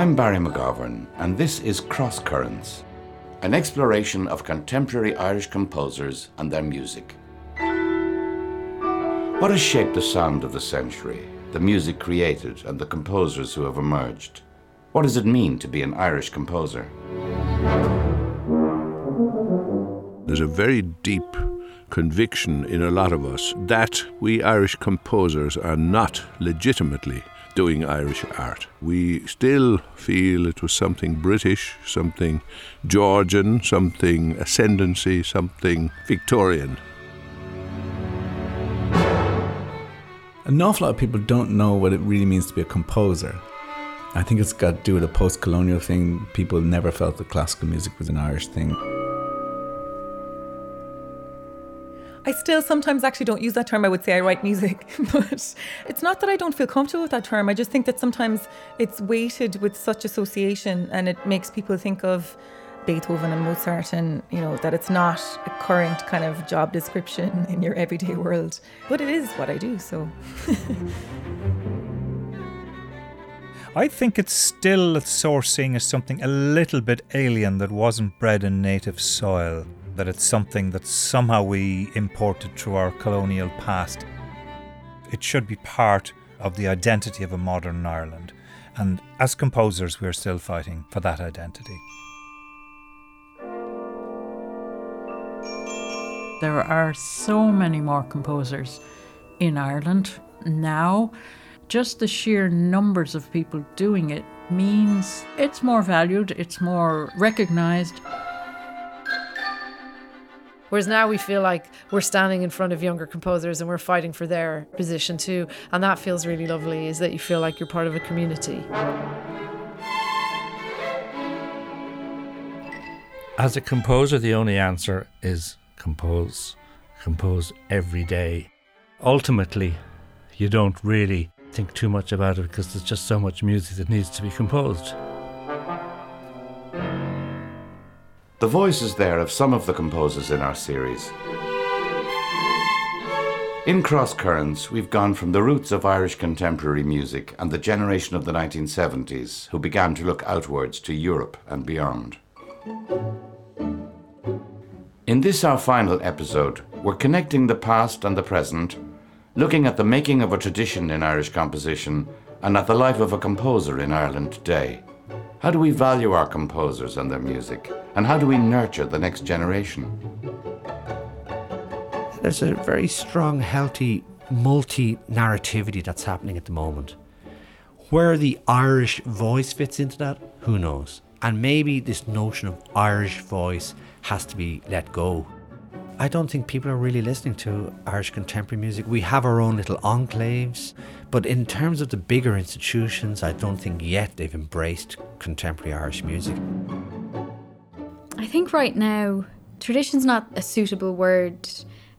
I'm Barry McGovern, and this is Cross Currents, an exploration of contemporary Irish composers and their music. What has shaped the sound of the century, the music created, and the composers who have emerged? What does it mean to be an Irish composer? There's a very deep conviction in a lot of us that we Irish composers are not legitimately doing Irish art. We still feel it was something British, something Georgian, something ascendancy, something Victorian. An awful lot of people don't know what it really means to be a composer. I think it's got to do with a post colonial thing. People never felt that classical music was an Irish thing. I still sometimes actually don't use that term. I would say I write music, but it's not that I don't feel comfortable with that term. I just think that sometimes it's weighted with such association and it makes people think of Beethoven and Mozart and, you know, that it's not a current kind of job description in your everyday world. But it is what I do, so. I think it's still sourcing as something a little bit alien that wasn't bred in native soil that it's something that somehow we imported through our colonial past. It should be part of the identity of a modern Ireland, and as composers, we're still fighting for that identity. There are so many more composers in Ireland now. Just the sheer numbers of people doing it means it's more valued, it's more recognised. Whereas now we feel like we're standing in front of younger composers and we're fighting for their position too. And that feels really lovely, is that you feel like you're part of a community. As a composer, the only answer is compose. Compose every day. Ultimately, you don't really think too much about it because there's just so much music that needs to be composed. The voices there of some of the composers in our series. In Cross Currents, we've gone from the roots of Irish contemporary music and the generation of the 1970s who began to look outwards to Europe and beyond. In this, our final episode, we're connecting the past and the present, looking at the making of a tradition in Irish composition and at the life of a composer in Ireland today. How do we value our composers and their music? And how do we nurture the next generation? There's a very strong, healthy multi narrativity that's happening at the moment. Where the Irish voice fits into that, who knows? And maybe this notion of Irish voice has to be let go. I don't think people are really listening to Irish contemporary music. We have our own little enclaves, but in terms of the bigger institutions, I don't think yet they've embraced contemporary Irish music. I think right now, tradition's not a suitable word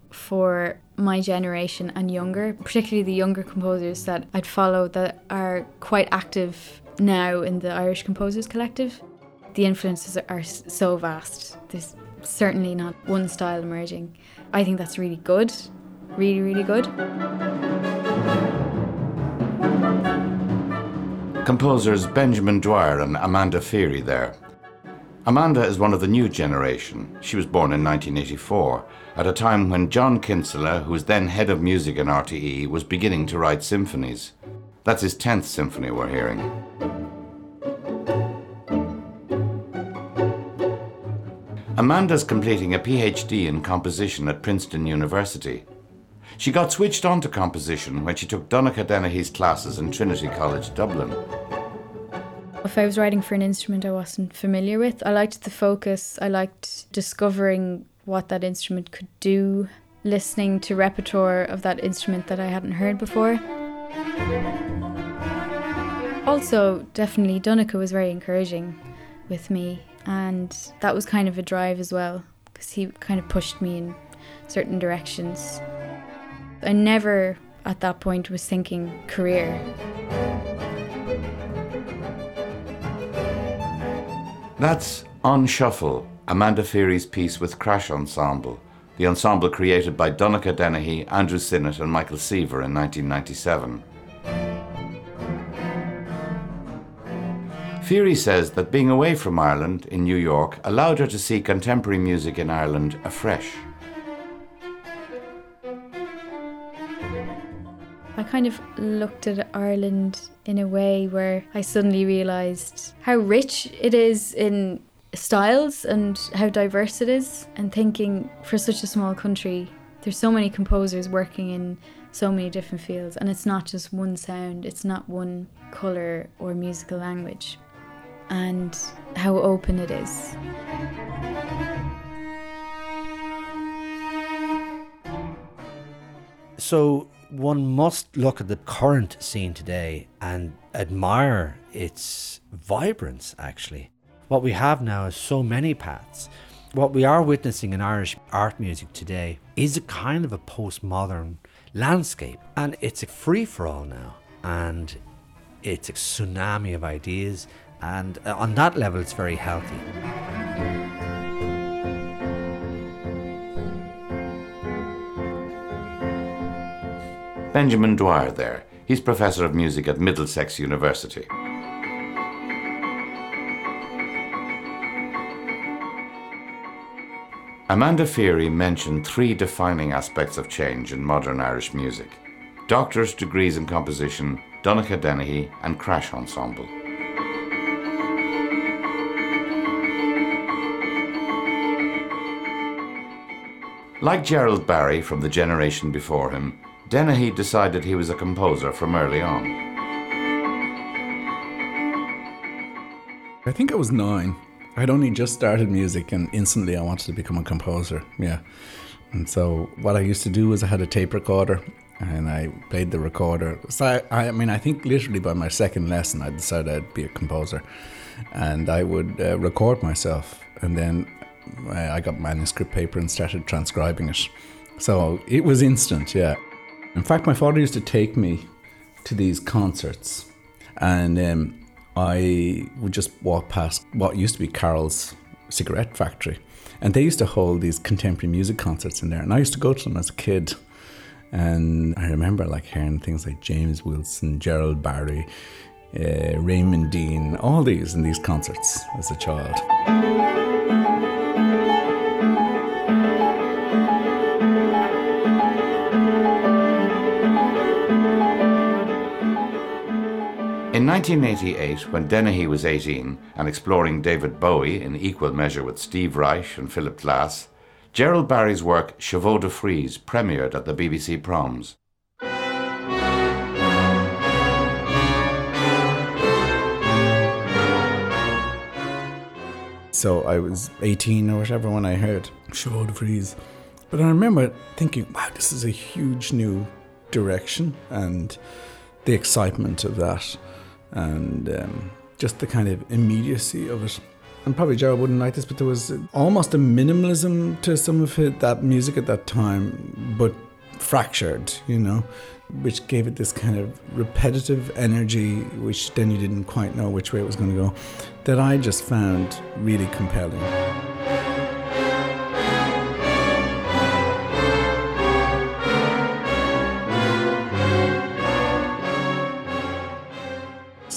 for my generation and younger, particularly the younger composers that I'd follow that are quite active now in the Irish Composers Collective. The influences are so vast. There's certainly not one style emerging. I think that's really good, really, really good. Composers Benjamin Dwyer and Amanda Feery there. Amanda is one of the new generation. She was born in 1984, at a time when John Kinsella, who was then head of music in RTE, was beginning to write symphonies. That's his 10th symphony we're hearing. Amanda's completing a PhD in composition at Princeton University. She got switched on to composition when she took Donnacha Dennehy's classes in Trinity College, Dublin. If I was writing for an instrument I wasn't familiar with, I liked the focus, I liked discovering what that instrument could do, listening to repertoire of that instrument that I hadn't heard before. Also, definitely, Donnacha was very encouraging with me and that was kind of a drive as well because he kind of pushed me in certain directions. I never at that point was thinking career. That's On Shuffle, Amanda Feery's piece with Crash Ensemble, the ensemble created by Donnacha Dennehy, Andrew Synnott, and Michael Seaver in 1997. Feery says that being away from Ireland in New York allowed her to see contemporary music in Ireland afresh. I kind of looked at Ireland in a way where I suddenly realised how rich it is in styles and how diverse it is, and thinking for such a small country, there's so many composers working in so many different fields, and it's not just one sound, it's not one colour or musical language, and how open it is. So one must look at the current scene today and admire its vibrance, actually. What we have now is so many paths. What we are witnessing in Irish art music today is a kind of a postmodern landscape, and it's a free for all now, and it's a tsunami of ideas, and uh, on that level, it's very healthy. Benjamin Dwyer there. He's professor of music at Middlesex University. Amanda Feery mentioned three defining aspects of change in modern Irish music doctor's degrees in composition, Donnacha Dennehy, and Crash Ensemble. Like Gerald Barry from the generation before him, Dennehy decided he was a composer from early on. I think I was nine. I'd only just started music and instantly I wanted to become a composer. Yeah. And so what I used to do was I had a tape recorder and I played the recorder. So I, I mean, I think literally by my second lesson, I decided I'd be a composer. And I would uh, record myself and then I got manuscript paper and started transcribing it. So it was instant, yeah. In fact, my father used to take me to these concerts, and um, I would just walk past what used to be Carroll's cigarette factory. And they used to hold these contemporary music concerts in there. And I used to go to them as a kid. And I remember like hearing things like James Wilson, Gerald Barry, uh, Raymond Deane, all these in these concerts as a child. 1988, when Dennehy was 18 and exploring David Bowie in equal measure with Steve Reich and Philip Glass, Gerald Barry's work Chevaux de Frise premiered at the BBC Proms. So I was 18 or whatever when I heard Chevaux de Frise. But I remember thinking, wow, this is a huge new direction and the excitement of that and um, just the kind of immediacy of it. And probably Gerald wouldn't like this, but there was almost a minimalism to some of that music at that time, but fractured, you know, which gave it this kind of repetitive energy, which then you didn't quite know which way it was going to go, that I just found really compelling.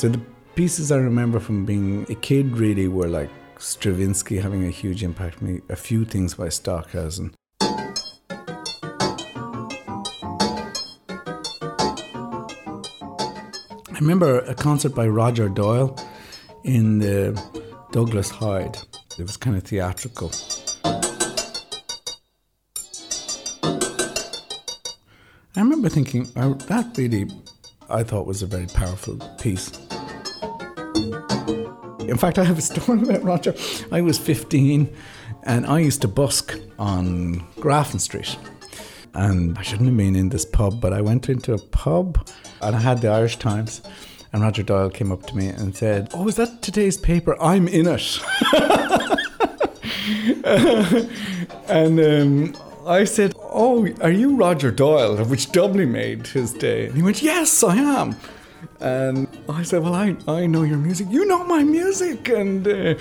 So the pieces I remember from being a kid really were like Stravinsky having a huge impact on me, a few things by Stockhausen. I remember a concert by Roger Doyle in the Douglas Hyde. It was kind of theatrical. I remember thinking, that really, I thought was a very powerful piece. In fact, I have a story about Roger. I was 15 and I used to busk on Grafton Street. And I shouldn't have been in this pub, but I went into a pub and I had the Irish Times. And Roger Doyle came up to me and said, Oh, is that today's paper? I'm in it. and um, I said, Oh, are you Roger Doyle, which doubly made his day? And he went, Yes, I am. And I said, Well, I, I know your music. You know my music. And uh,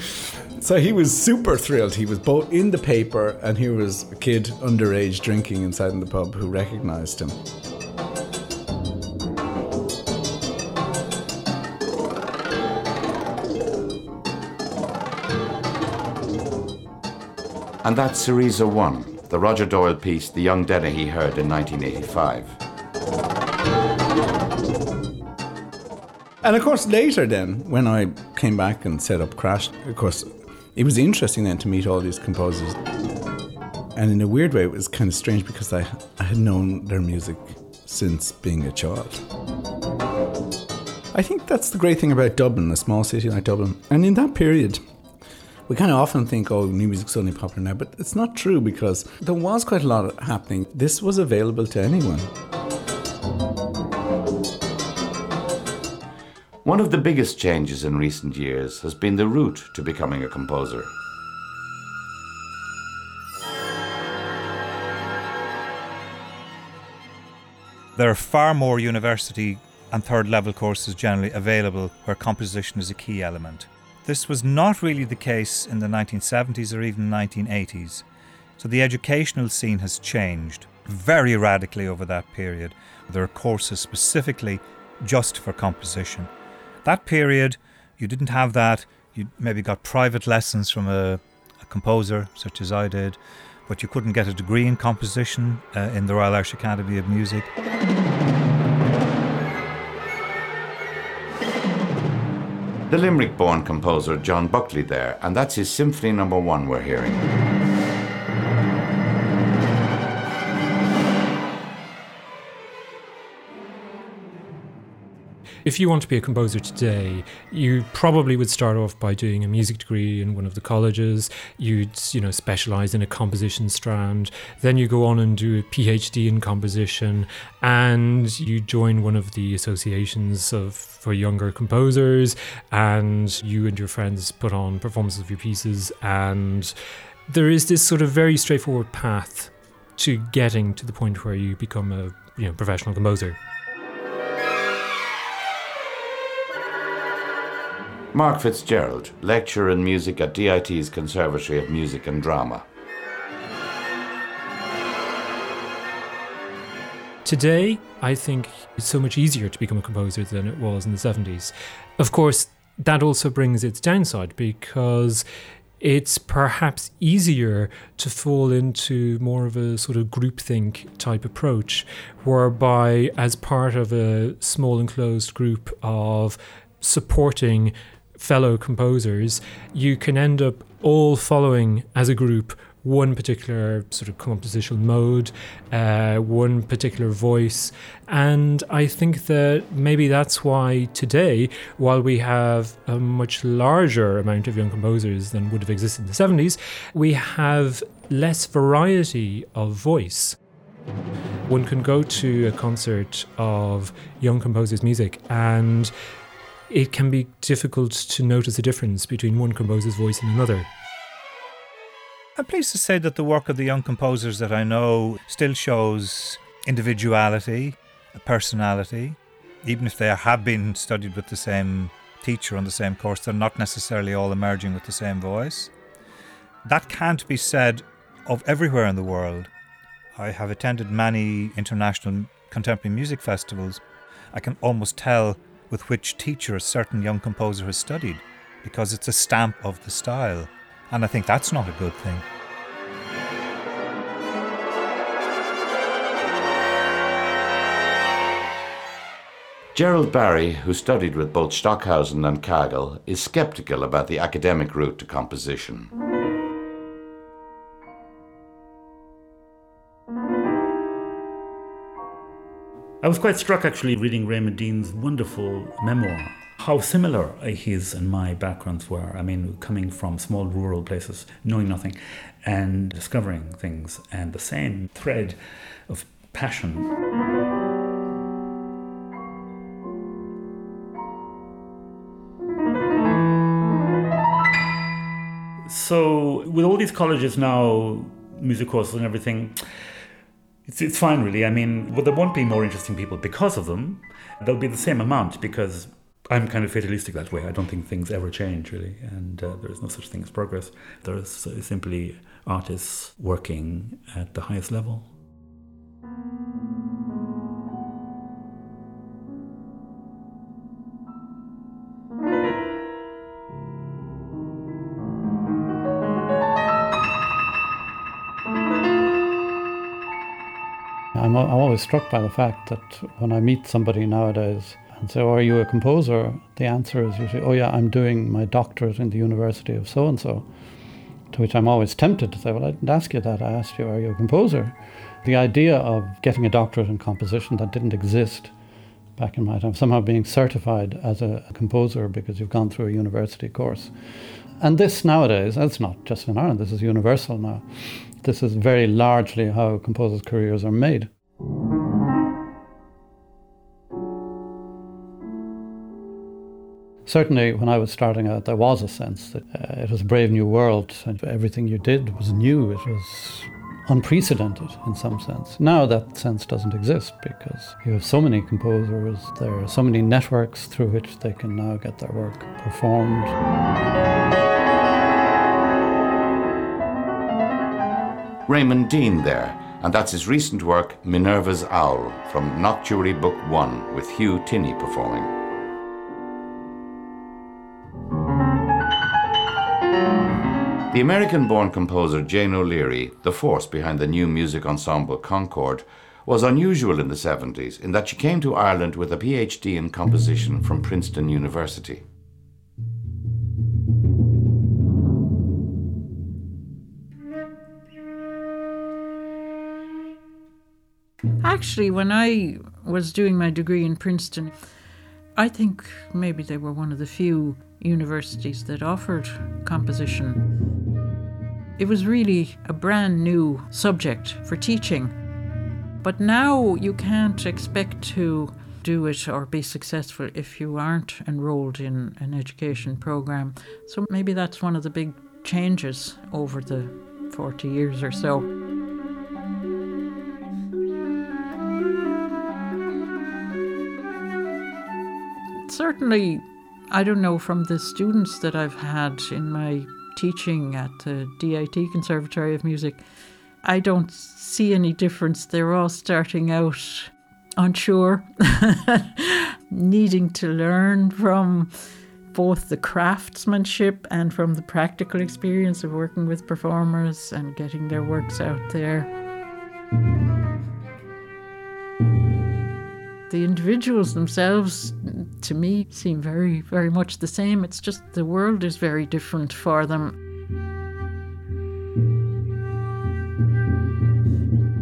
so he was super thrilled. He was both in the paper, and here was a kid underage drinking inside in the pub who recognized him. And that's Syriza 1, the Roger Doyle piece The Young Dennehy heard in 1985. And of course, later then, when I came back and set up Crash, of course, it was interesting then to meet all these composers. And in a weird way, it was kind of strange because I, I had known their music since being a child. I think that's the great thing about Dublin, a small city like Dublin. And in that period, we kind of often think, oh, new music's only popular now, but it's not true because there was quite a lot happening. This was available to anyone. One of the biggest changes in recent years has been the route to becoming a composer. There are far more university and third level courses generally available where composition is a key element. This was not really the case in the 1970s or even 1980s. So the educational scene has changed very radically over that period. There are courses specifically just for composition. That period, you didn't have that. You maybe got private lessons from a, a composer, such as I did, but you couldn't get a degree in composition uh, in the Royal Irish Academy of Music. The Limerick born composer John Buckley there, and that's his Symphony Number no. 1 we're hearing. If you want to be a composer today, you probably would start off by doing a music degree in one of the colleges. You'd, you know, specialize in a composition strand. Then you go on and do a PhD in composition, and you join one of the associations of for younger composers, and you and your friends put on performances of your pieces, and there is this sort of very straightforward path to getting to the point where you become a you know professional composer. Mark Fitzgerald, lecturer in music at DIT's Conservatory of Music and Drama. Today, I think it's so much easier to become a composer than it was in the 70s. Of course, that also brings its downside because it's perhaps easier to fall into more of a sort of groupthink type approach, whereby, as part of a small enclosed group of supporting fellow composers, you can end up all following as a group one particular sort of compositional mode, uh, one particular voice. And I think that maybe that's why today, while we have a much larger amount of young composers than would have existed in the 70s, we have less variety of voice. One can go to a concert of young composers' music and it can be difficult to notice a difference between one composer's voice and another. I'm pleased to say that the work of the young composers that I know still shows individuality, personality. Even if they have been studied with the same teacher on the same course, they're not necessarily all emerging with the same voice. That can't be said of everywhere in the world. I have attended many international contemporary music festivals. I can almost tell with which teacher a certain young composer has studied, because it's a stamp of the style. And I think that's not a good thing. Gerald Barry, who studied with both Stockhausen and Kagel, is skeptical about the academic route to composition. I was quite struck actually reading Raymond Deane's wonderful memoir. How similar his and my backgrounds were. I mean, coming from small rural places, knowing nothing, and discovering things, and the same thread of passion. So, with all these colleges now, music courses and everything, it's, it's fine, really. I mean, well, there won't be more interesting people because of them. There'll be the same amount because I'm kind of fatalistic that way. I don't think things ever change, really. And uh, there is no such thing as progress. There is simply artists working at the highest level. Always struck by the fact that when I meet somebody nowadays and say, oh, Are you a composer? the answer is usually, Oh, yeah, I'm doing my doctorate in the University of so and so. To which I'm always tempted to say, Well, I didn't ask you that. I asked you, Are you a composer? The idea of getting a doctorate in composition that didn't exist back in my time, somehow being certified as a, a composer because you've gone through a university course. And this nowadays, that's not just in Ireland, this is universal now. This is very largely how composers' careers are made. Certainly, when I was starting out, there was a sense that uh, it was a brave new world and everything you did was new. It was unprecedented in some sense. Now that sense doesn't exist because you have so many composers, there are so many networks through which they can now get their work performed. Raymond Deane there, and that's his recent work Minerva's Owl from Noctuary Book 1 with Hugh Tinney performing. The American born composer Jane O'Leary, the force behind the new music ensemble Concorde, was unusual in the 70s in that she came to Ireland with a PhD in composition from Princeton University. Actually, when I was doing my degree in Princeton, I think maybe they were one of the few universities that offered composition. It was really a brand new subject for teaching. But now you can't expect to do it or be successful if you aren't enrolled in an education program. So maybe that's one of the big changes over the 40 years or so. certainly, I don't know, from the students that I've had in my teaching at the DIT Conservatory of Music, I don't see any difference. They're all starting out unsure, needing to learn from both the craftsmanship and from the practical experience of working with performers and getting their works out there the individuals themselves, to me, seem very, very much the same. It's just the world is very different for them.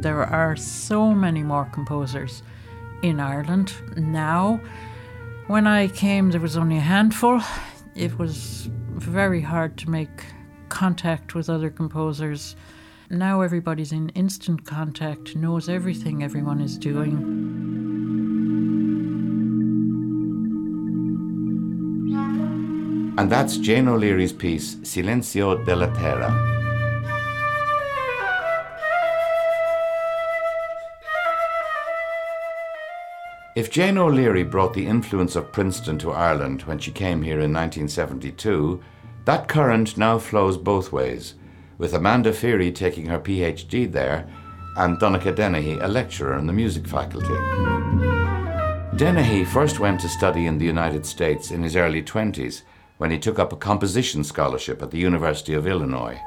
There are so many more composers in Ireland now. When I came, there was only a handful. It was very hard to make contact with other composers. Now everybody's in instant contact, knows everything everyone is doing. And that's Jane O'Leary's piece, Silenzio della Terra. If Jane O'Leary brought the influence of Princeton to Ireland when she came here in 1972, that current now flows both ways, with Amanda Feery taking her PhD there and Donnacha Dennehy a lecturer in the music faculty. Dennehy first went to study in the United States in his early 20s when he took up a composition scholarship at the University of Illinois.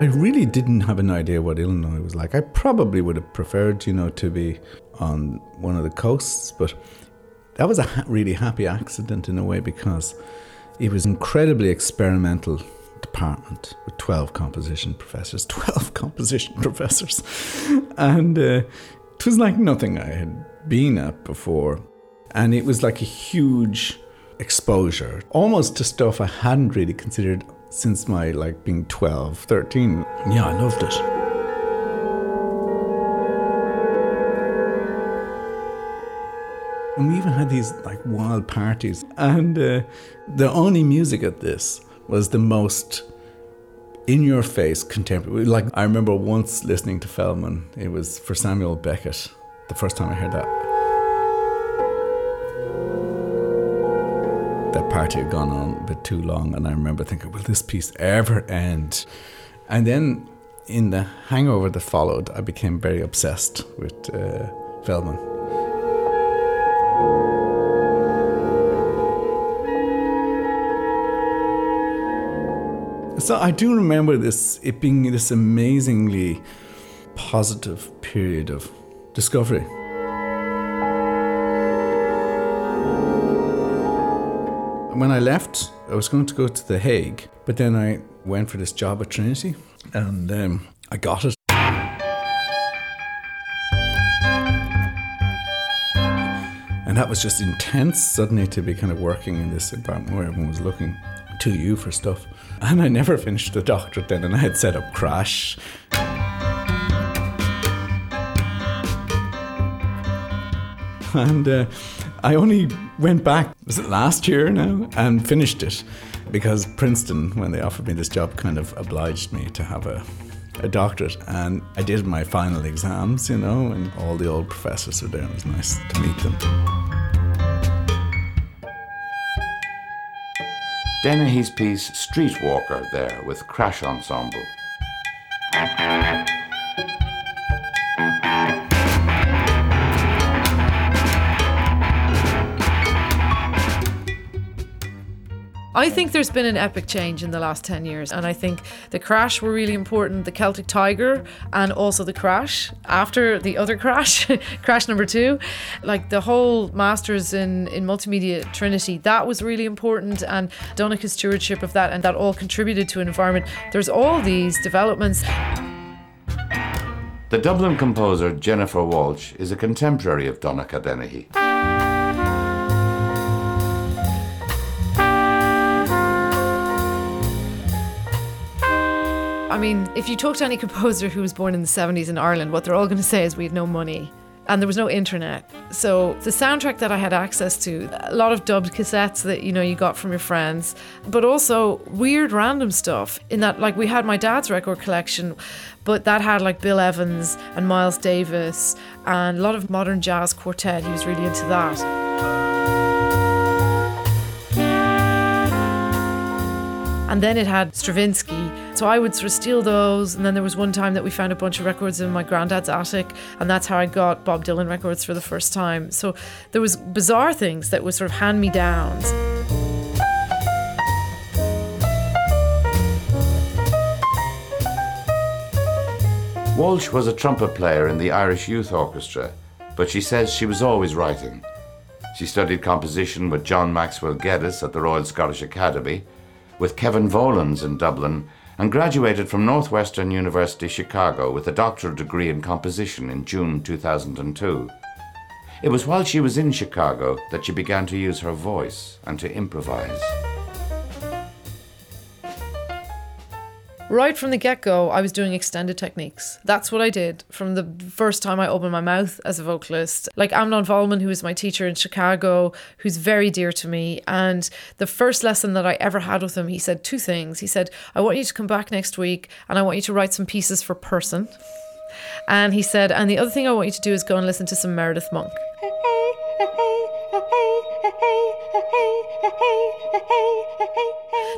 I really didn't have an idea what Illinois was like. I probably would have preferred, you know, to be on one of the coasts, but that was a ha- really happy accident in a way because it was an incredibly experimental department with 12 composition professors 12 composition professors and uh, it was like nothing I had been at before. And it was like a huge exposure, almost to stuff I hadn't really considered since my like being 12, 13. Yeah, I loved it. And we even had these like wild parties. And uh, the only music at this was the most in your face contemporary. Like I remember once listening to Feldman. It was for Samuel Beckett. The first time I heard that. That party had gone on a bit too long, and I remember thinking, "Will this piece ever end?" And then, in the hangover that followed, I became very obsessed with uh, Feldman. So I do remember this it being this amazingly positive period of discovery. When I left, I was going to go to The Hague, but then I went for this job at Trinity and um, I got it. And that was just intense suddenly to be kind of working in this environment where everyone was looking to you for stuff. And I never finished the doctorate then, and I had set up Crash. And uh, I only went back, was it last year now, and finished it because Princeton, when they offered me this job, kind of obliged me to have a, a doctorate. And I did my final exams, you know, and all the old professors were there. And it was nice to meet them. Dennehy's piece Streetwalker there with Crash Ensemble. I think there's been an epic change in the last 10 years. And I think the crash were really important, the Celtic Tiger, and also the crash after the other crash, crash number two. Like the whole Masters in, in Multimedia Trinity, that was really important. And Donnacha's stewardship of that, and that all contributed to an environment. There's all these developments. The Dublin composer Jennifer Walshe is a contemporary of Donnacha Dennehy. I mean, if you talk to any composer who was born in the 70s in Ireland, what they're all going to say is we had no money and there was no internet. So the soundtrack that I had access to, a lot of dubbed cassettes that you know you got from your friends, but also weird random stuff. In that, like we had my dad's record collection, but that had like Bill Evans and Miles Davis and a lot of modern jazz quartet. He was really into that. And then it had Stravinsky. So I would sort of steal those. And then there was one time that we found a bunch of records in my granddad's attic. And that's how I got Bob Dylan records for the first time. So there was bizarre things that were sort of hand me downs. Walshe was a trumpet player in the Irish Youth Orchestra, but she says she was always writing. She studied composition with John Maxwell Geddes at the Royal Scottish Academy, with Kevin Volans in Dublin, and graduated from Northwestern University Chicago with a doctoral degree in composition in June 2002. It was while she was in Chicago that she began to use her voice and to improvise. Right from the get go, I was doing extended techniques. That's what I did from the first time I opened my mouth as a vocalist. Like Amnon Wolman, who was my teacher in Chicago, who's very dear to me. And the first lesson that I ever had with him, he said two things. He said, I want you to come back next week and I want you to write some pieces for person. And he said, and the other thing I want you to do is go and listen to some Meredith Monk.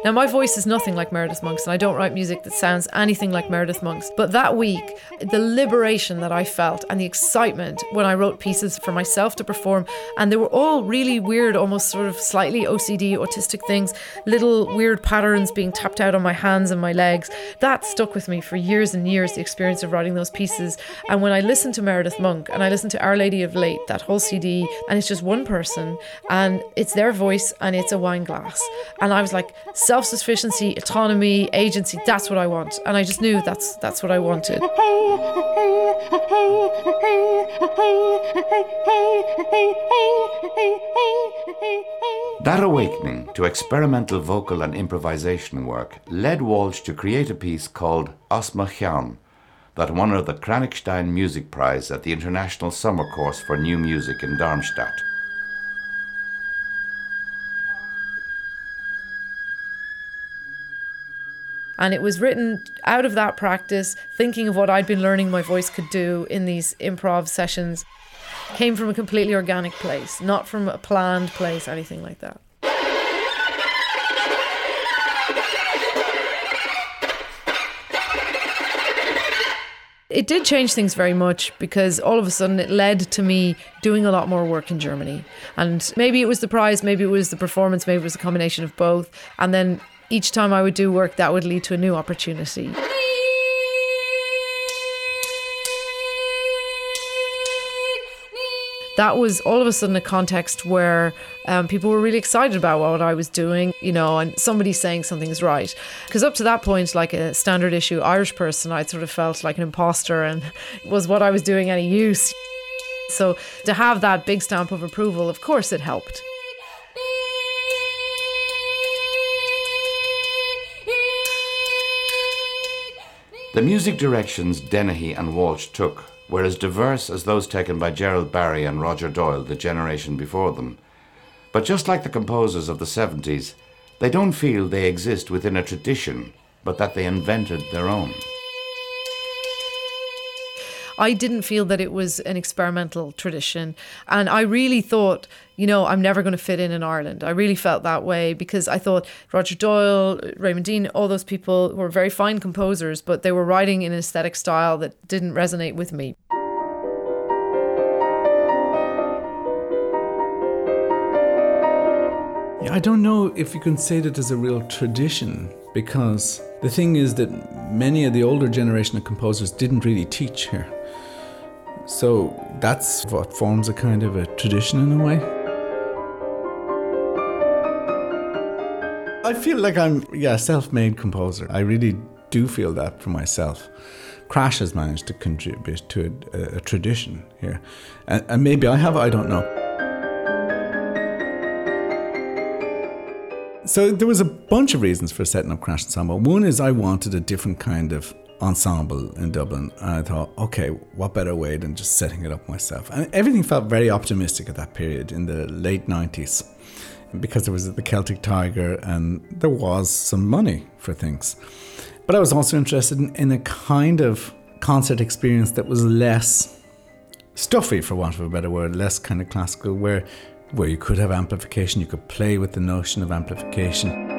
Now, my voice is nothing like Meredith Monk's, and I don't write music that sounds anything like Meredith Monk's. But that week, the liberation that I felt and the excitement when I wrote pieces for myself to perform, and they were all really weird, almost sort of slightly OCD, autistic things, little weird patterns being tapped out on my hands and my legs. That stuck with me for years and years, the experience of writing those pieces. And when I listened to Meredith Monk and I listened to Our Lady of Late, that whole CD, and it's just one person, and it's their voice and it's a wine glass. And I was like, self sufficiency, autonomy, agency, that's what I want. And I just knew that's that's what I wanted. That awakening to experimental vocal and improvisation work led Walshe to create a piece called As Mo Cheann that won her the Kranichstein Music Prize at the International Summer Course for New Music in Darmstadt. And it was written out of that practice, thinking of what I'd been learning my voice could do in these improv sessions. Came from a completely organic place, not from a planned place, anything like that. It did change things very much because all of a sudden it led to me doing a lot more work in Germany. And maybe it was the prize, maybe it was the performance, maybe it was a combination of both. And then each time I would do work, that would lead to a new opportunity. that was all of a sudden a context where um, people were really excited about what I was doing, you know, and somebody saying something's right. Because up to that point, like a standard issue Irish person, I'd sort of felt like an imposter and was what I was doing any use. So to have that big stamp of approval, of course, it helped. The music directions Dennehy and Walshe took were as diverse as those taken by Gerald Barry and Roger Doyle the generation before them. But just like the composers of the 70s, they don't feel they exist within a tradition, but that they invented their own. I didn't feel that it was an experimental tradition. And I really thought, you know, I'm never going to fit in in Ireland. I really felt that way because I thought Roger Doyle, Raymond Deane, all those people were very fine composers, but they were writing in an aesthetic style that didn't resonate with me. Yeah, I don't know if you can say that as a real tradition because the thing is that many of the older generation of composers didn't really teach here. So that's what forms a kind of a tradition in a way. I feel like I'm, yeah, a self-made composer. I really do feel that for myself. Crash has managed to contribute to a, a tradition here, and, and maybe I have. I don't know. So there was a bunch of reasons for setting up Crash Ensemble. One is I wanted a different kind of ensemble in Dublin, and I thought, okay, what better way than just setting it up myself? And everything felt very optimistic at that period in the late '90s, because there was the Celtic Tiger and there was some money for things. But I was also interested in, in a kind of concert experience that was less stuffy, for want of a better word, less kind of classical, where where you could have amplification, you could play with the notion of amplification.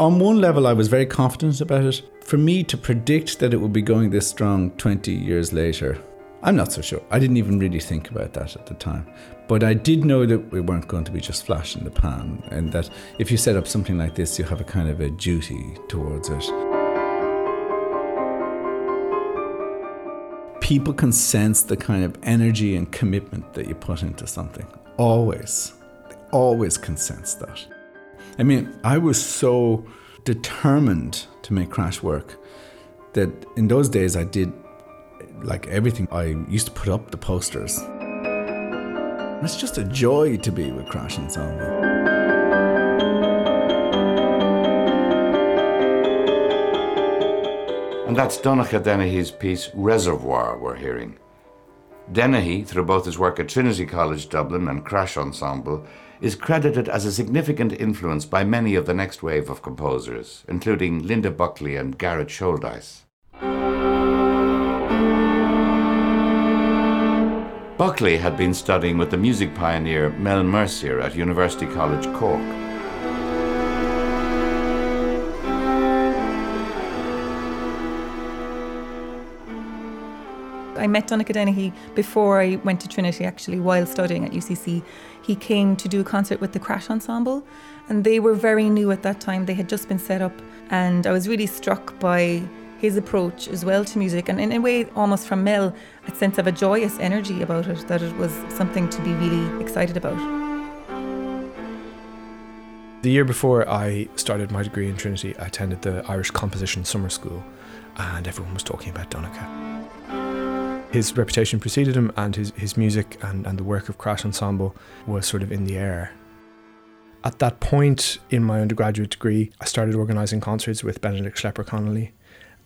On one level, I was very confident about it. For me to predict that it would be going this strong 20 years later, I'm not so sure. I didn't even really think about that at the time. But I did know that we weren't going to be just flash in the pan, and that if you set up something like this, you have a kind of a duty towards it. people can sense the kind of energy and commitment that you put into something. Always. They always can sense that. I mean, I was so determined to make Crash work that in those days I did like everything. I used to put up the posters. It's just a joy to be with Crash Ensemble. And that's Donnacha Dennehy's piece Reservoir we're hearing. Dennehy, through both his work at Trinity College Dublin and Crash Ensemble, is credited as a significant influence by many of the next wave of composers, including Linda Buckley and Garrett Sholdice. Buckley had been studying with the music pioneer Mel Mercier at University College Cork. I met Donnacha Dennehy before I went to Trinity, actually, while studying at UCC. He came to do a concert with the Crash Ensemble, and they were very new at that time. They had just been set up, and I was really struck by his approach as well to music, and in a way, almost from Mel, a sense of a joyous energy about it, that it was something to be really excited about. The year before I started my degree in Trinity, I attended the Irish Composition Summer School, and everyone was talking about Donnacha. His reputation preceded him, and his, his music and, and the work of Crash Ensemble was sort of in the air. At that point in my undergraduate degree, I started organising concerts with Benedict Schlepper Connolly,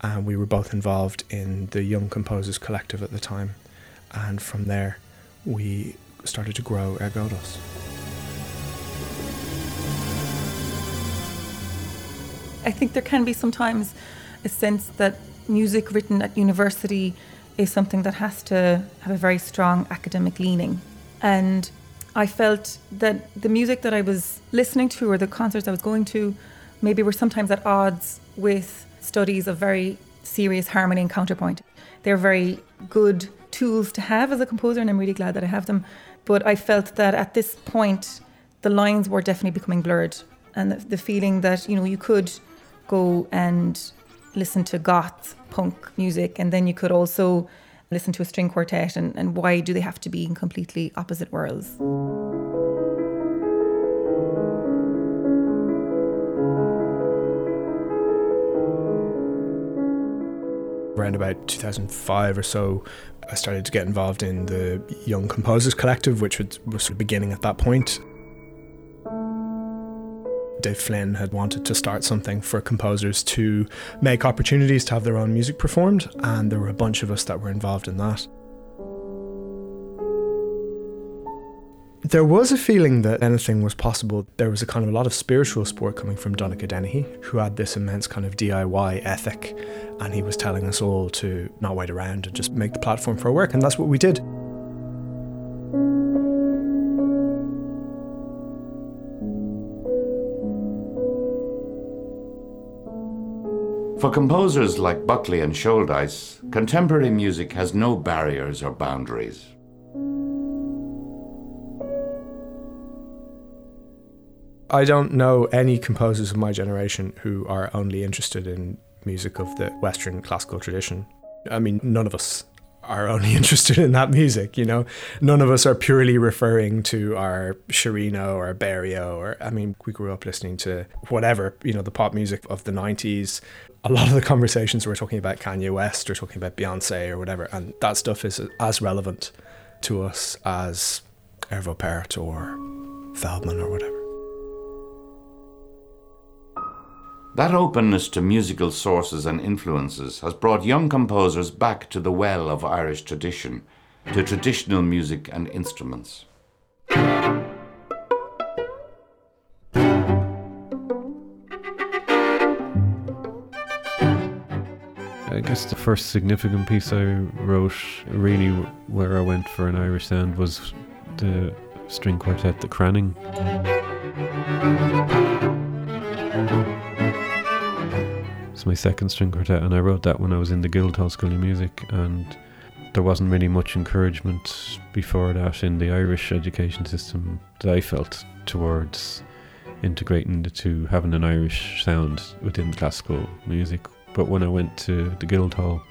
and we were both involved in the Young Composers Collective at the time. And from there, we started to grow Ergodos. I think there can be sometimes a sense that music written at university is something that has to have a very strong academic leaning. And I felt that the music that I was listening to or the concerts I was going to maybe were sometimes at odds with studies of very serious harmony and counterpoint. They're very good tools to have as a composer, and I'm really glad that I have them. But I felt that at this point, the lines were definitely becoming blurred. And the, feeling that, you know, you could go and listen to goth punk music and then you could also listen to a string quartet and, and why do they have to be in completely opposite worlds? Around about 2005 or so, I started to get involved in the Young Composers Collective, which was, was beginning at that point. Dave Flynn had wanted to start something for composers to make opportunities to have their own music performed, and there were a bunch of us that were involved in that. There was a feeling that anything was possible. There was a kind of a lot of spiritual support coming from Donnacha Dennehy, who had this immense kind of DIY ethic, and he was telling us all to not wait around and just make the platform for our work, and that's what we did. For composers like Buckley and Sholdice, contemporary music has no barriers or boundaries. I don't know any composers of my generation who are only interested in music of the Western classical tradition. I mean, none of us are only interested in that music, you know. None of us are purely referring to our Sciarrino or Berio or I mean, we grew up listening to whatever, you know, the pop music of the 90s. A lot of the conversations we're talking about Kanye West or talking about Beyonce or whatever, and that stuff is as relevant to us as Arvo Pärt or Feldman or whatever. That openness to musical sources and influences has brought young composers back to the well of Irish tradition, to traditional music and instruments. I guess the first significant piece I wrote, really where I went for an Irish sound, was the string quartet, the Cranning. My second string quartet, and I wrote that when I was in the Guildhall School of Music, and there wasn't really much encouragement before that in the Irish education system that I felt towards integrating the two, having an Irish sound within classical music. But when I went to the Guildhall,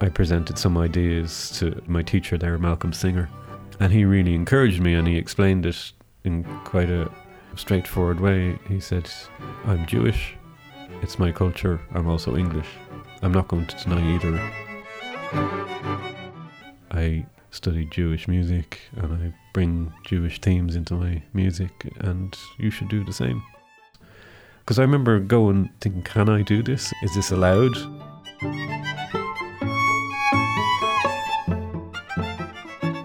I presented some ideas to my teacher there, Malcolm Singer, and he really encouraged me and he explained it in quite a straightforward way. He said, I'm Jewish, it's my culture, I'm also English. I'm not going to deny either. I study Jewish music and I bring Jewish themes into my music, and you should do the same. Because I remember going thinking, can I do this? Is this allowed?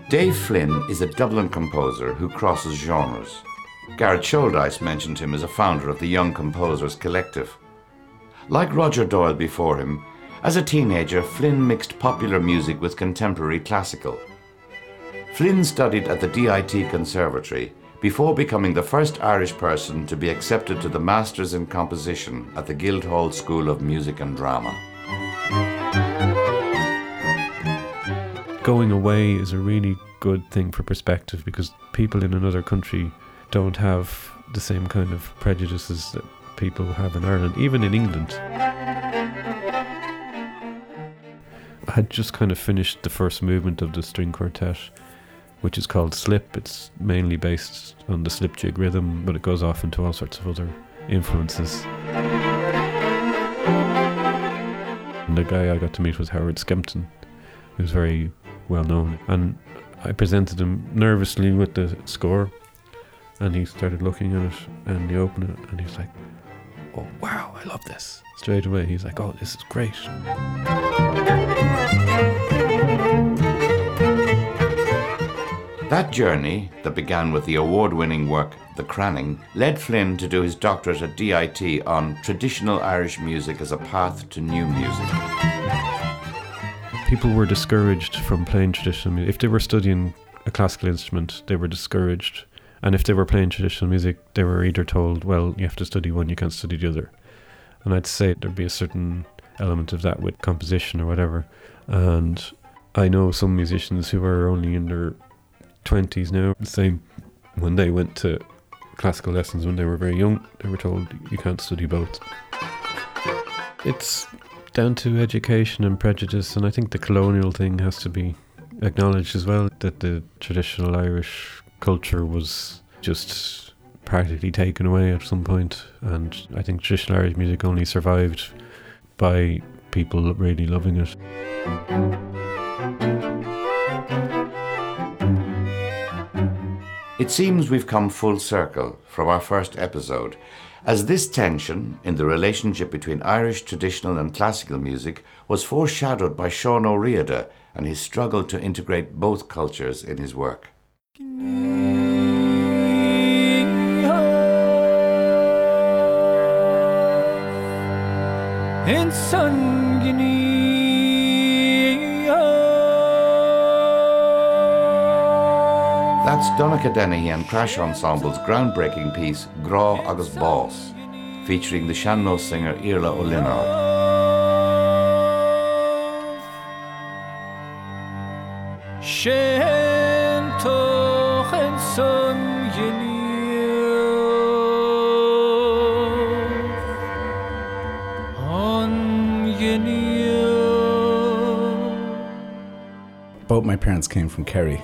Dave Flynn is a Dublin composer who crosses genres. Garrett Sholdice mentioned him as a founder of the Young Composers Collective. Like Roger Doyle before him, as a teenager, Flynn mixed popular music with contemporary classical. Flynn studied at the DIT Conservatory before becoming the first Irish person to be accepted to the Masters in Composition at the Guildhall School of Music and Drama. Going away is a really good thing for perspective because people in another country don't have the same kind of prejudices that people have in Ireland, even in England. I had just kind of finished the first movement of the string quartet, which is called Slip. It's mainly based on the slip jig rhythm, but it goes off into all sorts of other influences. And the guy I got to meet was Howard Skempton, who's very well known. And I presented him nervously with the score, and he started looking at it, and he opened it, and he's like, "Oh wow, I love this!" Straight away, he's like, "Oh, this is great." That journey, that began with the award winning work The Cranning, led Flynn to do his doctorate at DIT on traditional Irish music as a path to new music. People were discouraged from playing traditional music. If they were studying a classical instrument, they were discouraged. And if they were playing traditional music, they were either told, well, you have to study one, you can't study the other. And I'd say there'd be a certain element of that with composition or whatever. And I know some musicians who are only in their 20s now. Same when they went to classical lessons when they were very young, they were told you can't study both. It's down to education and prejudice, and I think the colonial thing has to be acknowledged as well that the traditional Irish culture was just practically taken away at some point, and I think traditional Irish music only survived by people really loving it. It seems we've come full circle from our first episode, as this tension in the relationship between Irish traditional and classical music was foreshadowed by Sean Ó Riada and his struggle to integrate both cultures in his work. In That's Donnacha Dennehy and Crash Ensemble's groundbreaking piece Grá agus Bás, featuring the Sean-Nós singer Iarla Ó Lionáird. Both my parents came from Kerry,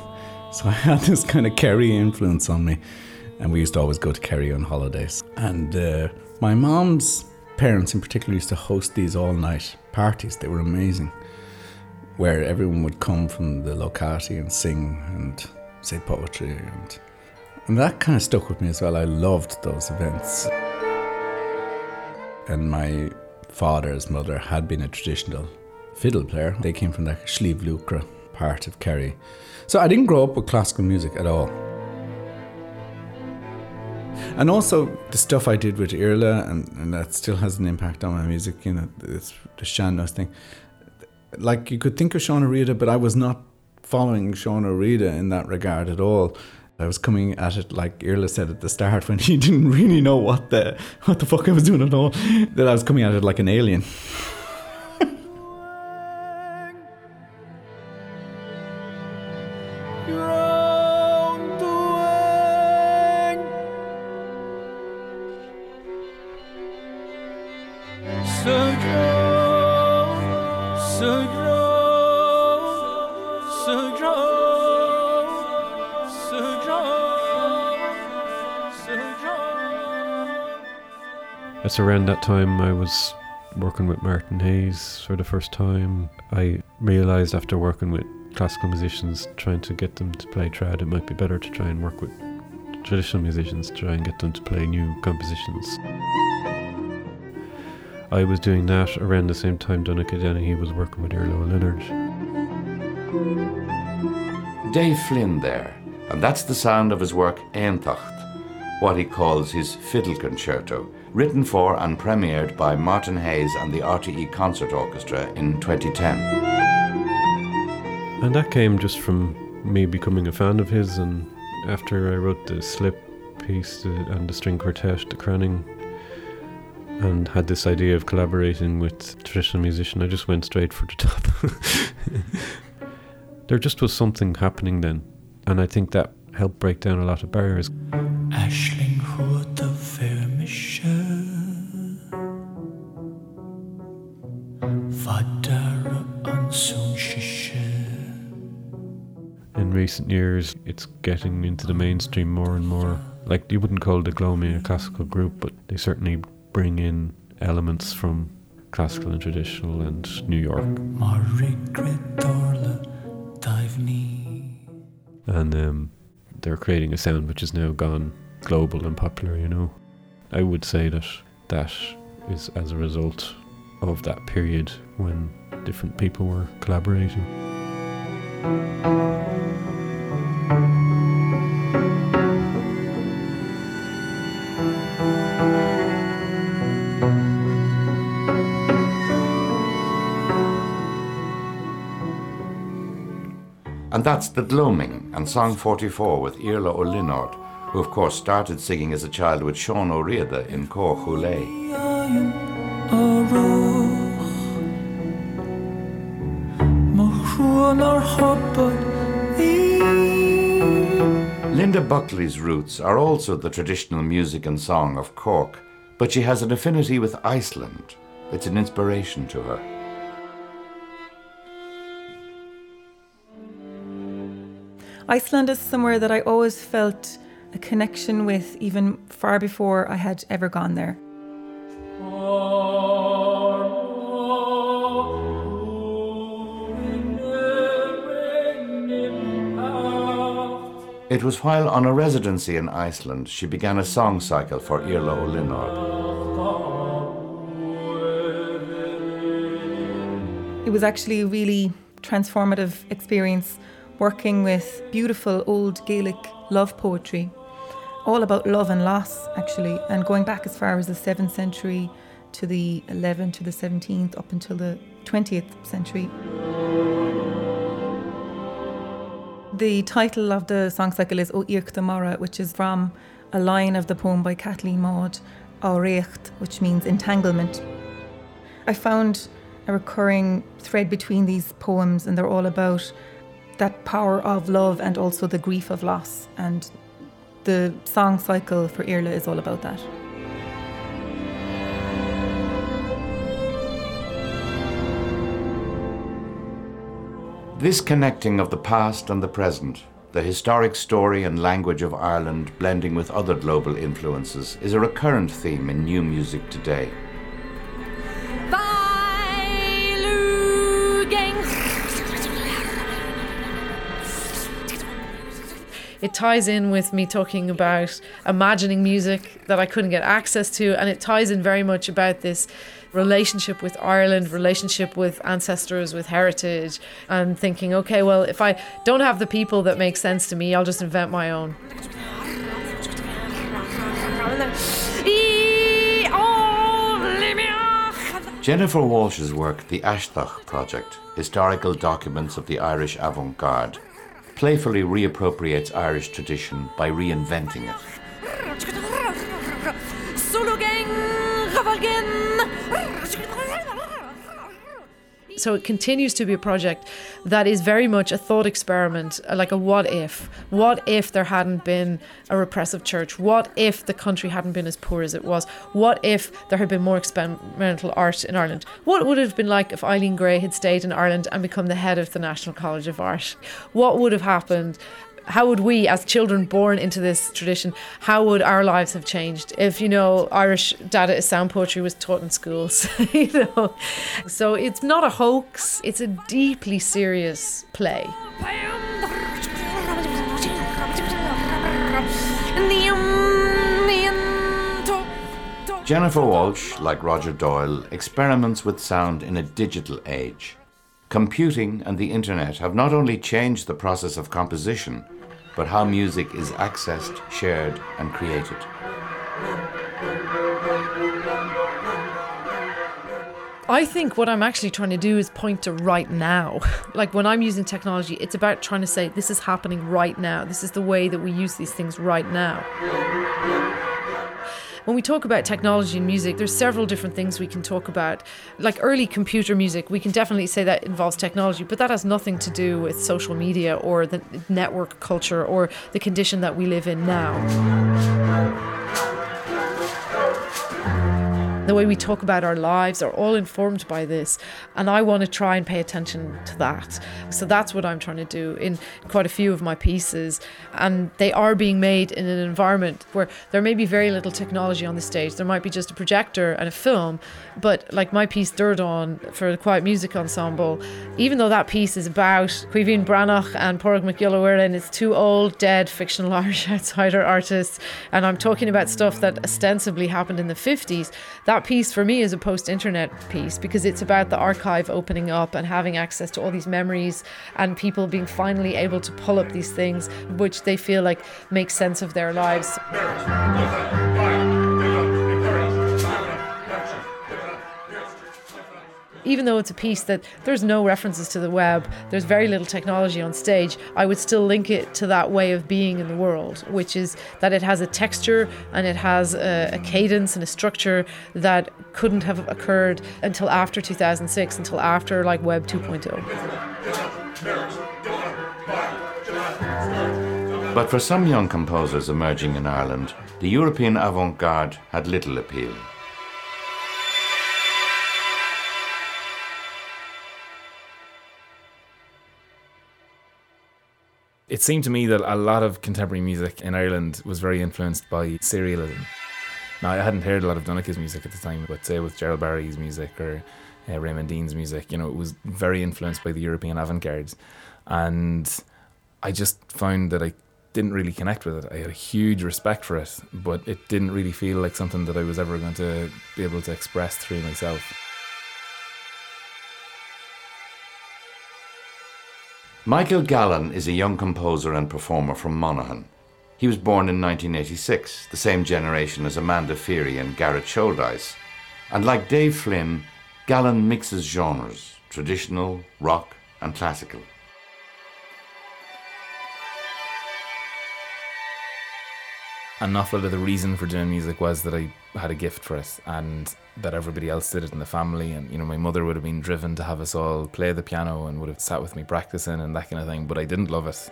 so I had this kind of Kerry influence on me, and we used to always go to Kerry on holidays. And uh, my mom's parents, in particular, used to host these all-night parties. They were amazing where everyone would come from the locality and sing and say poetry and and that kind of stuck with me as well. I loved those events. And my father's mother had been a traditional fiddle player. They came from the Sliabh Luachra part of Kerry. So I didn't grow up with classical music at all. And also the stuff I did with Iarla, and, and that still has an impact on my music, you know, it's the Sean-Nós thing like you could think of Sean Ó Riada, but I was not following Sean Ó Riada in that regard at all. I was coming at it like Iarla said at the start when he didn't really know what the what the fuck I was doing at all. That I was coming at it like an alien. It's around that time I was working with Martin Hayes for the first time. I realised after working with classical musicians, trying to get them to play trad, it might be better to try and work with traditional musicians to try and get them to play new compositions. I was doing that around the same time Donnacha Dennehy was working with Iarla Ó Lionáird. Dave Flynn there, and that's the sound of his work Aontacht, what he calls his fiddle concerto, written for and premiered by Martin Hayes and the RTE Concert Orchestra in 2010. And that came just from me becoming a fan of his, and after I wrote the Slip piece and the string quartet, the Cranning, and had this idea of collaborating with traditional musician, I just went straight for the top. there just was something happening then, and I think that helped break down a lot of barriers. Ashling recent years, it's getting into the mainstream more and more. Like, you wouldn't call the Gloaming a classical group, but they certainly bring in elements from classical and traditional and New York. And um, they're creating a sound which is now gone global and popular, you know. I would say that that is as a result of that period when different people were collaborating. And that's The Gloaming and Song 44 with Iarla Ó who of course started singing as a child with Sean Ó Riada in Cór Chulé. Linda Buckley's roots are also the traditional music and song of Cork, but she has an affinity with Iceland. It's an inspiration to her. Iceland is somewhere that I always felt a connection with, even far before I had ever gone there. Oh. It was while on a residency in Iceland she began a song cycle for Iarla Linard. It was actually a really transformative experience working with beautiful old Gaelic love poetry, all about love and loss, actually, and going back as far as the 7th century to the 11th to the 17th, up until the 20th century. The title of the song cycle is O Irk de Mara, which is from a line of the poem by Kathleen Maud, Aurecht, which means entanglement. I found a recurring thread between these poems, and they're all about that power of love and also the grief of loss. And the song cycle for Iarla is all about that. This connecting of the past and the present, the historic story and language of Ireland blending with other global influences, is a recurrent theme in new music today. It ties in with me talking about imagining music that I couldn't get access to, and it ties in very much about this relationship with Ireland, relationship with ancestors, with heritage, and thinking, okay, well, if I don't have the people that make sense to me, I'll just invent my own. Jennifer Walshe's work, the Aisteach Project, Historical Documents of the Irish Avant Garde, playfully reappropriates Irish tradition by reinventing it. So it continues to be a project that is very much a thought experiment, uh, like a what if. What if there hadn't been a repressive church? What if the country hadn't been as poor as it was? What if there had been more experimental art in Ireland? What would it have been like if Eileen Gray had stayed in Ireland and become the head of the National College of Art? What would have happened? How would we as children born into this tradition how would our lives have changed if you know irish dadaist sound poetry was taught in schools you know so it's not a hoax it's a deeply serious play Jennifer Walshe, like Roger Doyle, experiments with sound in a digital age. Computing and the internet have not only changed the process of composition, but how music is accessed, shared, and created. I think what I'm actually trying to do is point to right now. Like when I'm using technology, it's about trying to say this is happening right now. This is the way that we use these things right now. When we talk about technology and music, there's several different things we can talk about. Like early computer music, we can definitely say that involves technology, but that has nothing to do with social media or the network culture or the condition that we live in now the way we talk about our lives are all informed by this. And I want to try and pay attention to that. So that's what I'm trying to do in quite a few of my pieces. And they are being made in an environment where there may be very little technology on the stage. There might be just a projector and a film. But like my piece Durdon for the Quiet Music Ensemble, even though that piece is about Caoimhín Breathnach and Mac and it's two old, dead fictional Irish outsider artists, and I'm talking about stuff that ostensibly happened in the 50s, that that piece for me is a post internet piece because it's about the archive opening up and having access to all these memories and people being finally able to pull up these things which they feel like make sense of their lives. Even though it's a piece that there's no references to the web, there's very little technology on stage, I would still link it to that way of being in the world, which is that it has a texture and it has a, a cadence and a structure that couldn't have occurred until after 2006, until after like Web 2.0. But for some young composers emerging in Ireland, the European avant garde had little appeal. It seemed to me that a lot of contemporary music in Ireland was very influenced by serialism. Now, I hadn't heard a lot of Donnacha's music at the time, but say with Gerald Barry's music or uh, Raymond Deane's music, you know, it was very influenced by the European avant garde. And I just found that I didn't really connect with it. I had a huge respect for it, but it didn't really feel like something that I was ever going to be able to express through myself. Michael Gallen is a young composer and performer from Monaghan. He was born in 1986, the same generation as Amanda Feery and Garrett Sholdice. And like Dave Flynn, Gallen mixes genres traditional, rock, and classical. An awful lot of the reason for doing music was that I had a gift for it and that everybody else did it in the family. And, you know, my mother would have been driven to have us all play the piano and would have sat with me practicing and that kind of thing, but I didn't love it.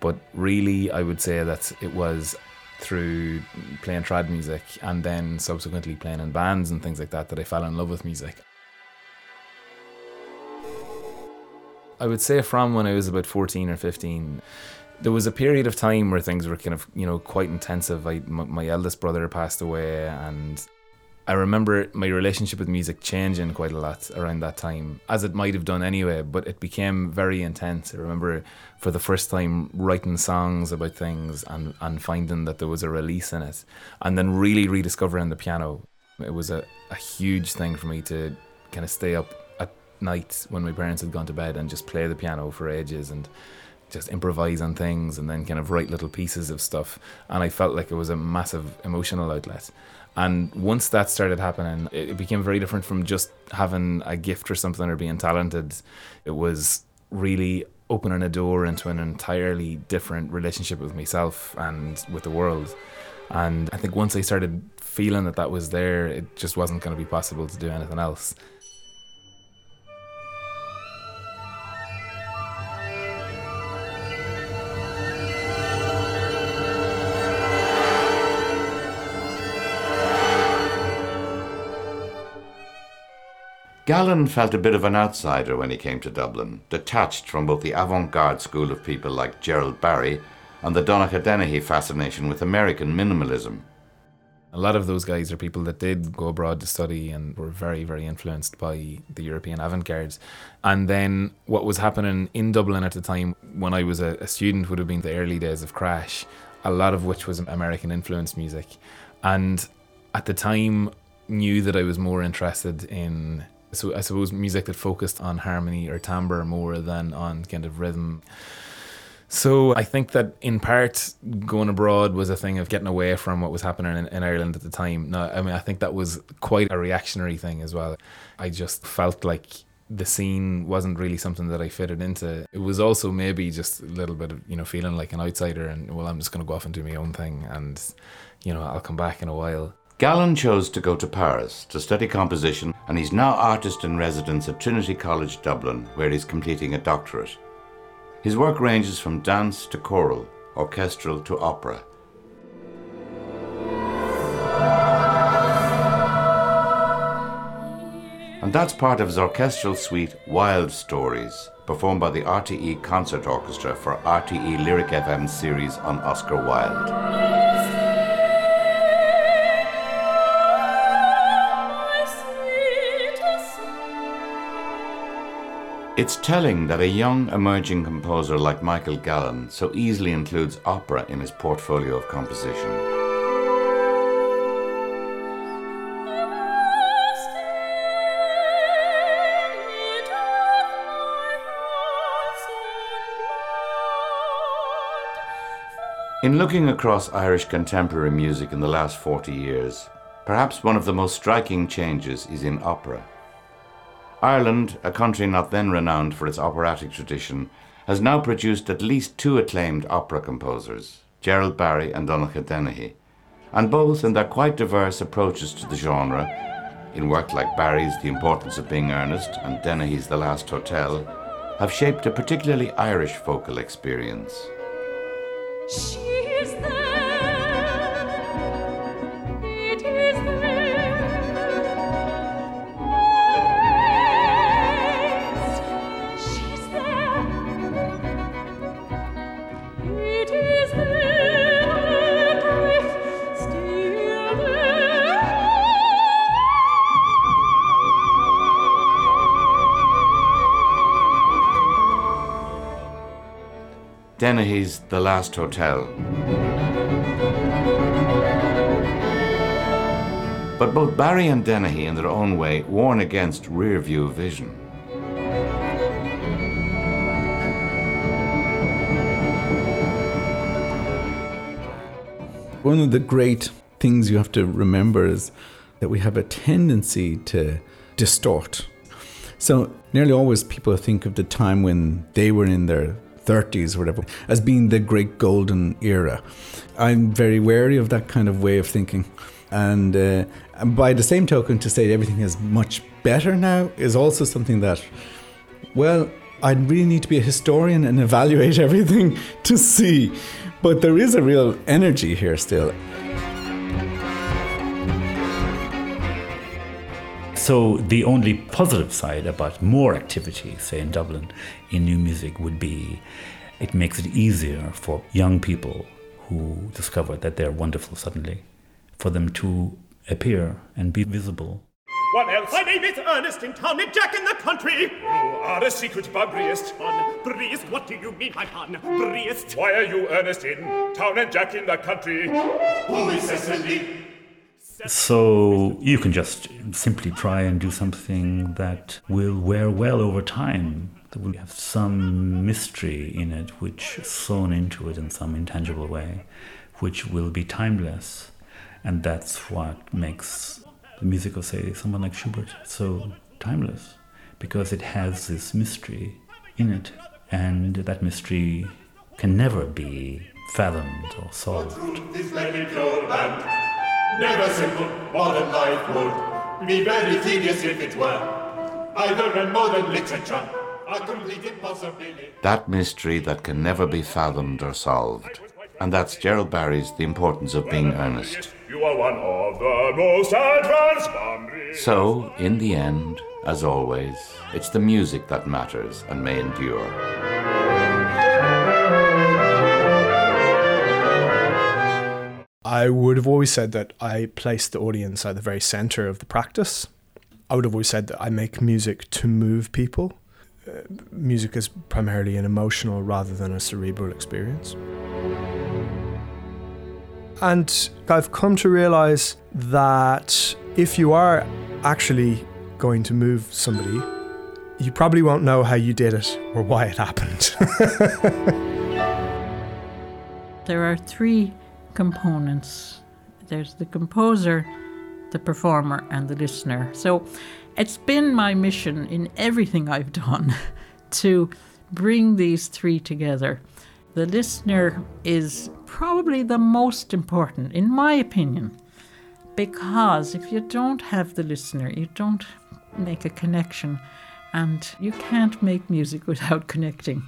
But really, I would say that it was through playing trad music and then subsequently playing in bands and things like that that I fell in love with music. I would say from when I was about 14 or 15, there was a period of time where things were kind of you know quite intensive. I, my, my eldest brother passed away, and I remember my relationship with music changing quite a lot around that time, as it might have done anyway. But it became very intense. I remember for the first time writing songs about things and and finding that there was a release in it, and then really rediscovering the piano. It was a, a huge thing for me to kind of stay up at night when my parents had gone to bed and just play the piano for ages and just improvise on things and then kind of write little pieces of stuff. And I felt like it was a massive emotional outlet. And once that started happening, it became very different from just having a gift or something or being talented. It was really opening a door into an entirely different relationship with myself and with the world. And I think once I started feeling that that was there, it just wasn't going to be possible to do anything else. Gallen felt a bit of an outsider when he came to Dublin, detached from both the avant garde school of people like Gerald Barry and the Donnacha Dennehy fascination with American minimalism. A lot of those guys are people that did go abroad to study and were very, very influenced by the European avant garde. And then what was happening in Dublin at the time when I was a, a student would have been the early days of Crash, a lot of which was American influenced music. And at the time, knew that I was more interested in so I suppose music that focused on harmony or timbre more than on kind of rhythm. So I think that in part going abroad was a thing of getting away from what was happening in, in, Ireland at the time. No, I mean I think that was quite a reactionary thing as well. I just felt like the scene wasn't really something that I fitted into. It was also maybe just a little bit of, you know, feeling like an outsider and well I'm just gonna go off and do my own thing and you know, I'll come back in a while. Gallen chose to go to Paris to study composition, and he's now artist in residence at Trinity College Dublin, where he's completing a doctorate. His work ranges from dance to choral, orchestral to opera. And that's part of his orchestral suite Wild Stories, performed by the RTE Concert Orchestra for RTE Lyric FM series on Oscar Wilde. It's telling that a young emerging composer like Michael Gallen so easily includes opera in his portfolio of composition. In looking across Irish contemporary music in the last 40 years, perhaps one of the most striking changes is in opera. Ireland, a country not then renowned for its operatic tradition, has now produced at least two acclaimed opera composers, Gerald Barry and Donnacha Dennehy, and both, in their quite diverse approaches to the genre, in work like Barry's The Importance of Being Earnest and Dennehy's The Last Hotel, have shaped a particularly Irish vocal experience. Dennehy's The Last Hotel. But both Barry and Dennehy, in their own way, warn against rear view vision. One of the great things you have to remember is that we have a tendency to distort. So, nearly always people think of the time when they were in their 30s or whatever as being the great golden era. I'm very wary of that kind of way of thinking. And, uh, and by the same token, to say everything is much better now is also something that, well, I really need to be a historian and evaluate everything to see. But there is a real energy here still. So the only positive side about more activity, say in Dublin, in new music would be it makes it easier for young people who discover that they're wonderful suddenly, for them to appear and be visible. What else? My name is Ernest in town and Jack in the country. You are a secret Briest. On Briest, what do you mean, my pun? Briest. Why are you Ernest in town and Jack in the country? Who is Cecily? So you can just simply try and do something that will wear well over time. That will have some mystery in it, which sewn into it in some intangible way, which will be timeless. And that's what makes the music of, say, someone like Schubert so timeless, because it has this mystery in it, and that mystery can never be fathomed or solved. Never simple, modern life would be very tedious if it were. Either in modern literature, a complete impossibility. That mystery that can never be fathomed or solved. And that's Gerald Barry's The Importance of Being Earnest. You are one of the most advanced boundaries. So, in the end, as always, it's the music that matters and may endure. I would have always said that I place the audience at the very center of the practice. I would have always said that I make music to move people. Uh, music is primarily an emotional rather than a cerebral experience. And I've come to realize that if you are actually going to move somebody, you probably won't know how you did it or why it happened. there are three components there's the composer, the performer, and the listener. So it's been my mission in everything I've done to bring these three together. The listener is probably the most important, in my opinion, because if you don't have the listener, you don't make a connection, and you can't make music without connecting.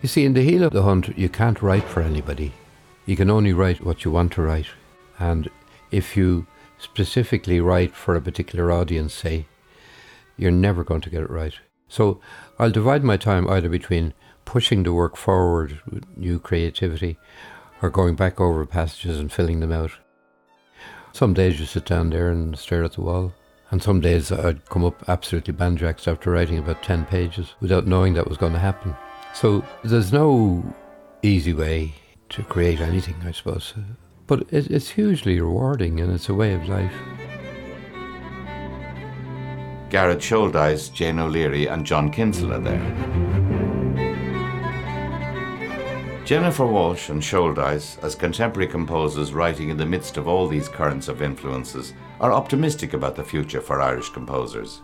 You see, in the heel of the hunt, you can't write for anybody. You can only write what you want to write. And if you specifically write for a particular audience, say, you're never going to get it right. So I'll divide my time either between pushing the work forward with new creativity or going back over passages and filling them out. Some days you sit down there and stare at the wall. And some days I'd come up absolutely banjaxed after writing about 10 pages without knowing that was going to happen. So there's no easy way to create anything, I suppose. But it's hugely rewarding and it's a way of life. Garrett Sholdice, Jane O'Leary, and John Kinsella are there. Jennifer Walshe and Sholdice, as contemporary composers writing in the midst of all these currents of influences, are optimistic about the future for Irish composers.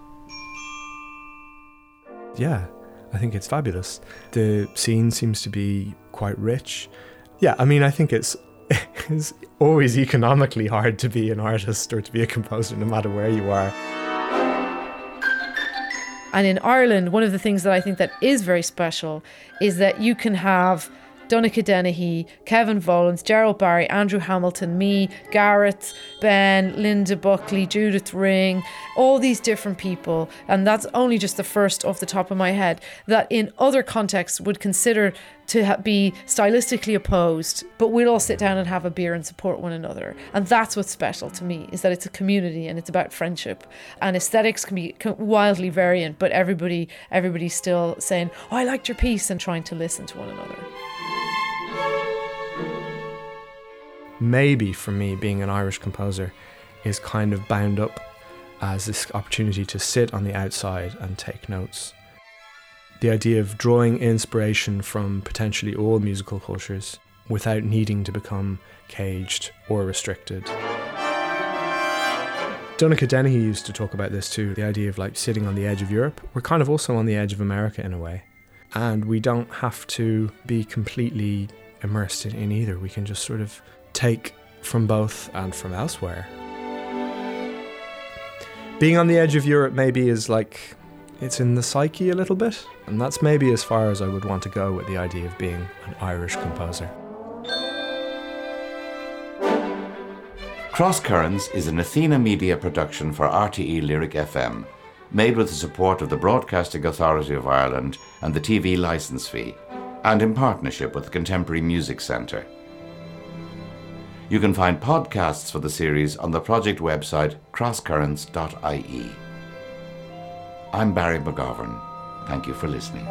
Yeah, I think it's fabulous. The scene seems to be quite rich. Yeah, I mean, I think it's it's always economically hard to be an artist or to be a composer, no matter where you are. And in Ireland, one of the things that I think that is very special is that you can have Donnacha Dennehy, Kevin Volans, Gerald Barry, Andrew Hamilton, me, Garrett, Ben, Linda Buckley, Judith Ring, all these different people. And that's only just the first off the top of my head that in other contexts would consider to be stylistically opposed, but we'll all sit down and have a beer and support one another. And that's what's special to me is that it's a community and it's about friendship. And aesthetics can be wildly variant, but everybody everybody's still saying, "Oh, I liked your piece," and trying to listen to one another. Maybe for me being an Irish composer is kind of bound up as this opportunity to sit on the outside and take notes. The idea of drawing inspiration from potentially all musical cultures without needing to become caged or restricted. Donnacha Dennehy used to talk about this too the idea of like sitting on the edge of Europe. We're kind of also on the edge of America in a way. And we don't have to be completely immersed in, in either. We can just sort of take from both and from elsewhere. Being on the edge of Europe maybe is like it's in the psyche a little bit, and that's maybe as far as I would want to go with the idea of being an Irish composer. Cross Currents is an Athena Media production for RTE Lyric FM, made with the support of the Broadcasting Authority of Ireland and the TV licence fee, and in partnership with the Contemporary Music Centre. You can find podcasts for the series on the project website crosscurrents.ie. I'm Barry McGovern. Thank you for listening.